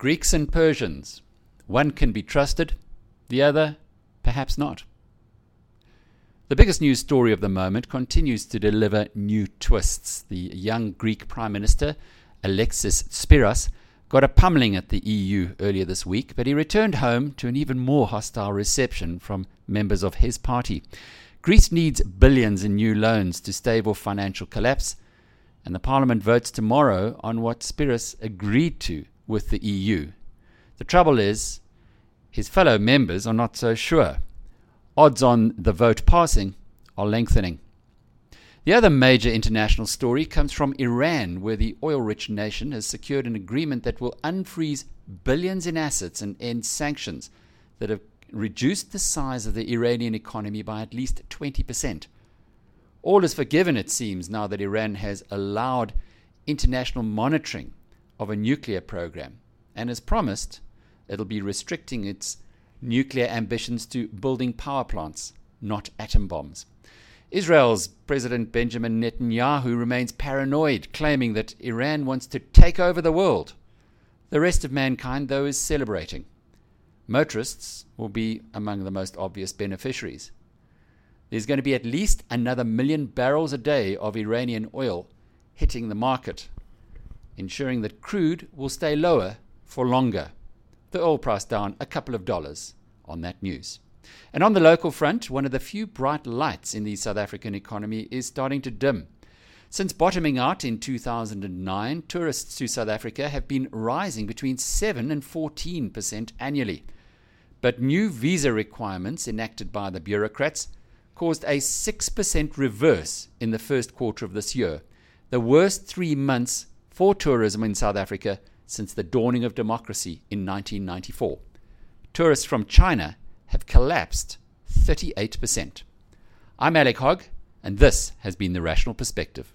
Greeks and Persians. One can be trusted, the other, perhaps not. The biggest news story of the moment continues to deliver new twists. The young Greek Prime Minister, Alexis Tsipras, got a pummeling at the EU earlier this week, but he returned home to an even more hostile reception from members of his party. Greece needs billions in new loans to stave off financial collapse, and the Parliament votes tomorrow on what Tsipras agreed to with the EU. The trouble is, his fellow members are not so sure odds on the vote passing are lengthening. The other major international story comes from Iran, where the oil rich nation has secured an agreement that will unfreeze billions in assets and end sanctions that have reduced the size of the Iranian economy by at least 20%. All is forgiven, it seems, now that Iran has allowed international monitoring of a nuclear program. And as promised, it'll be restricting its nuclear ambitions to building power plants, not atom bombs. Israel's President Benjamin Netanyahu remains paranoid, claiming that Iran wants to take over the world. The rest of mankind, though, is celebrating. Motorists will be among the most obvious beneficiaries. There's going to be at least another million barrels a day of Iranian oil hitting the market, ensuring that crude will stay lower for longer the oil price down a couple of dollars on that news. And on the local front, one of the few bright lights in the South African economy is starting to dim. Since bottoming out in 2009, tourists to South Africa have been rising between 7 and 14% annually. But new visa requirements enacted by the bureaucrats caused a 6% reverse in the first quarter of this year, the worst three months for tourism in South Africa since the dawning of democracy in 1994. Tourists from China have collapsed 38%. I'm Alec Hogg, and this has been The Rational Perspective.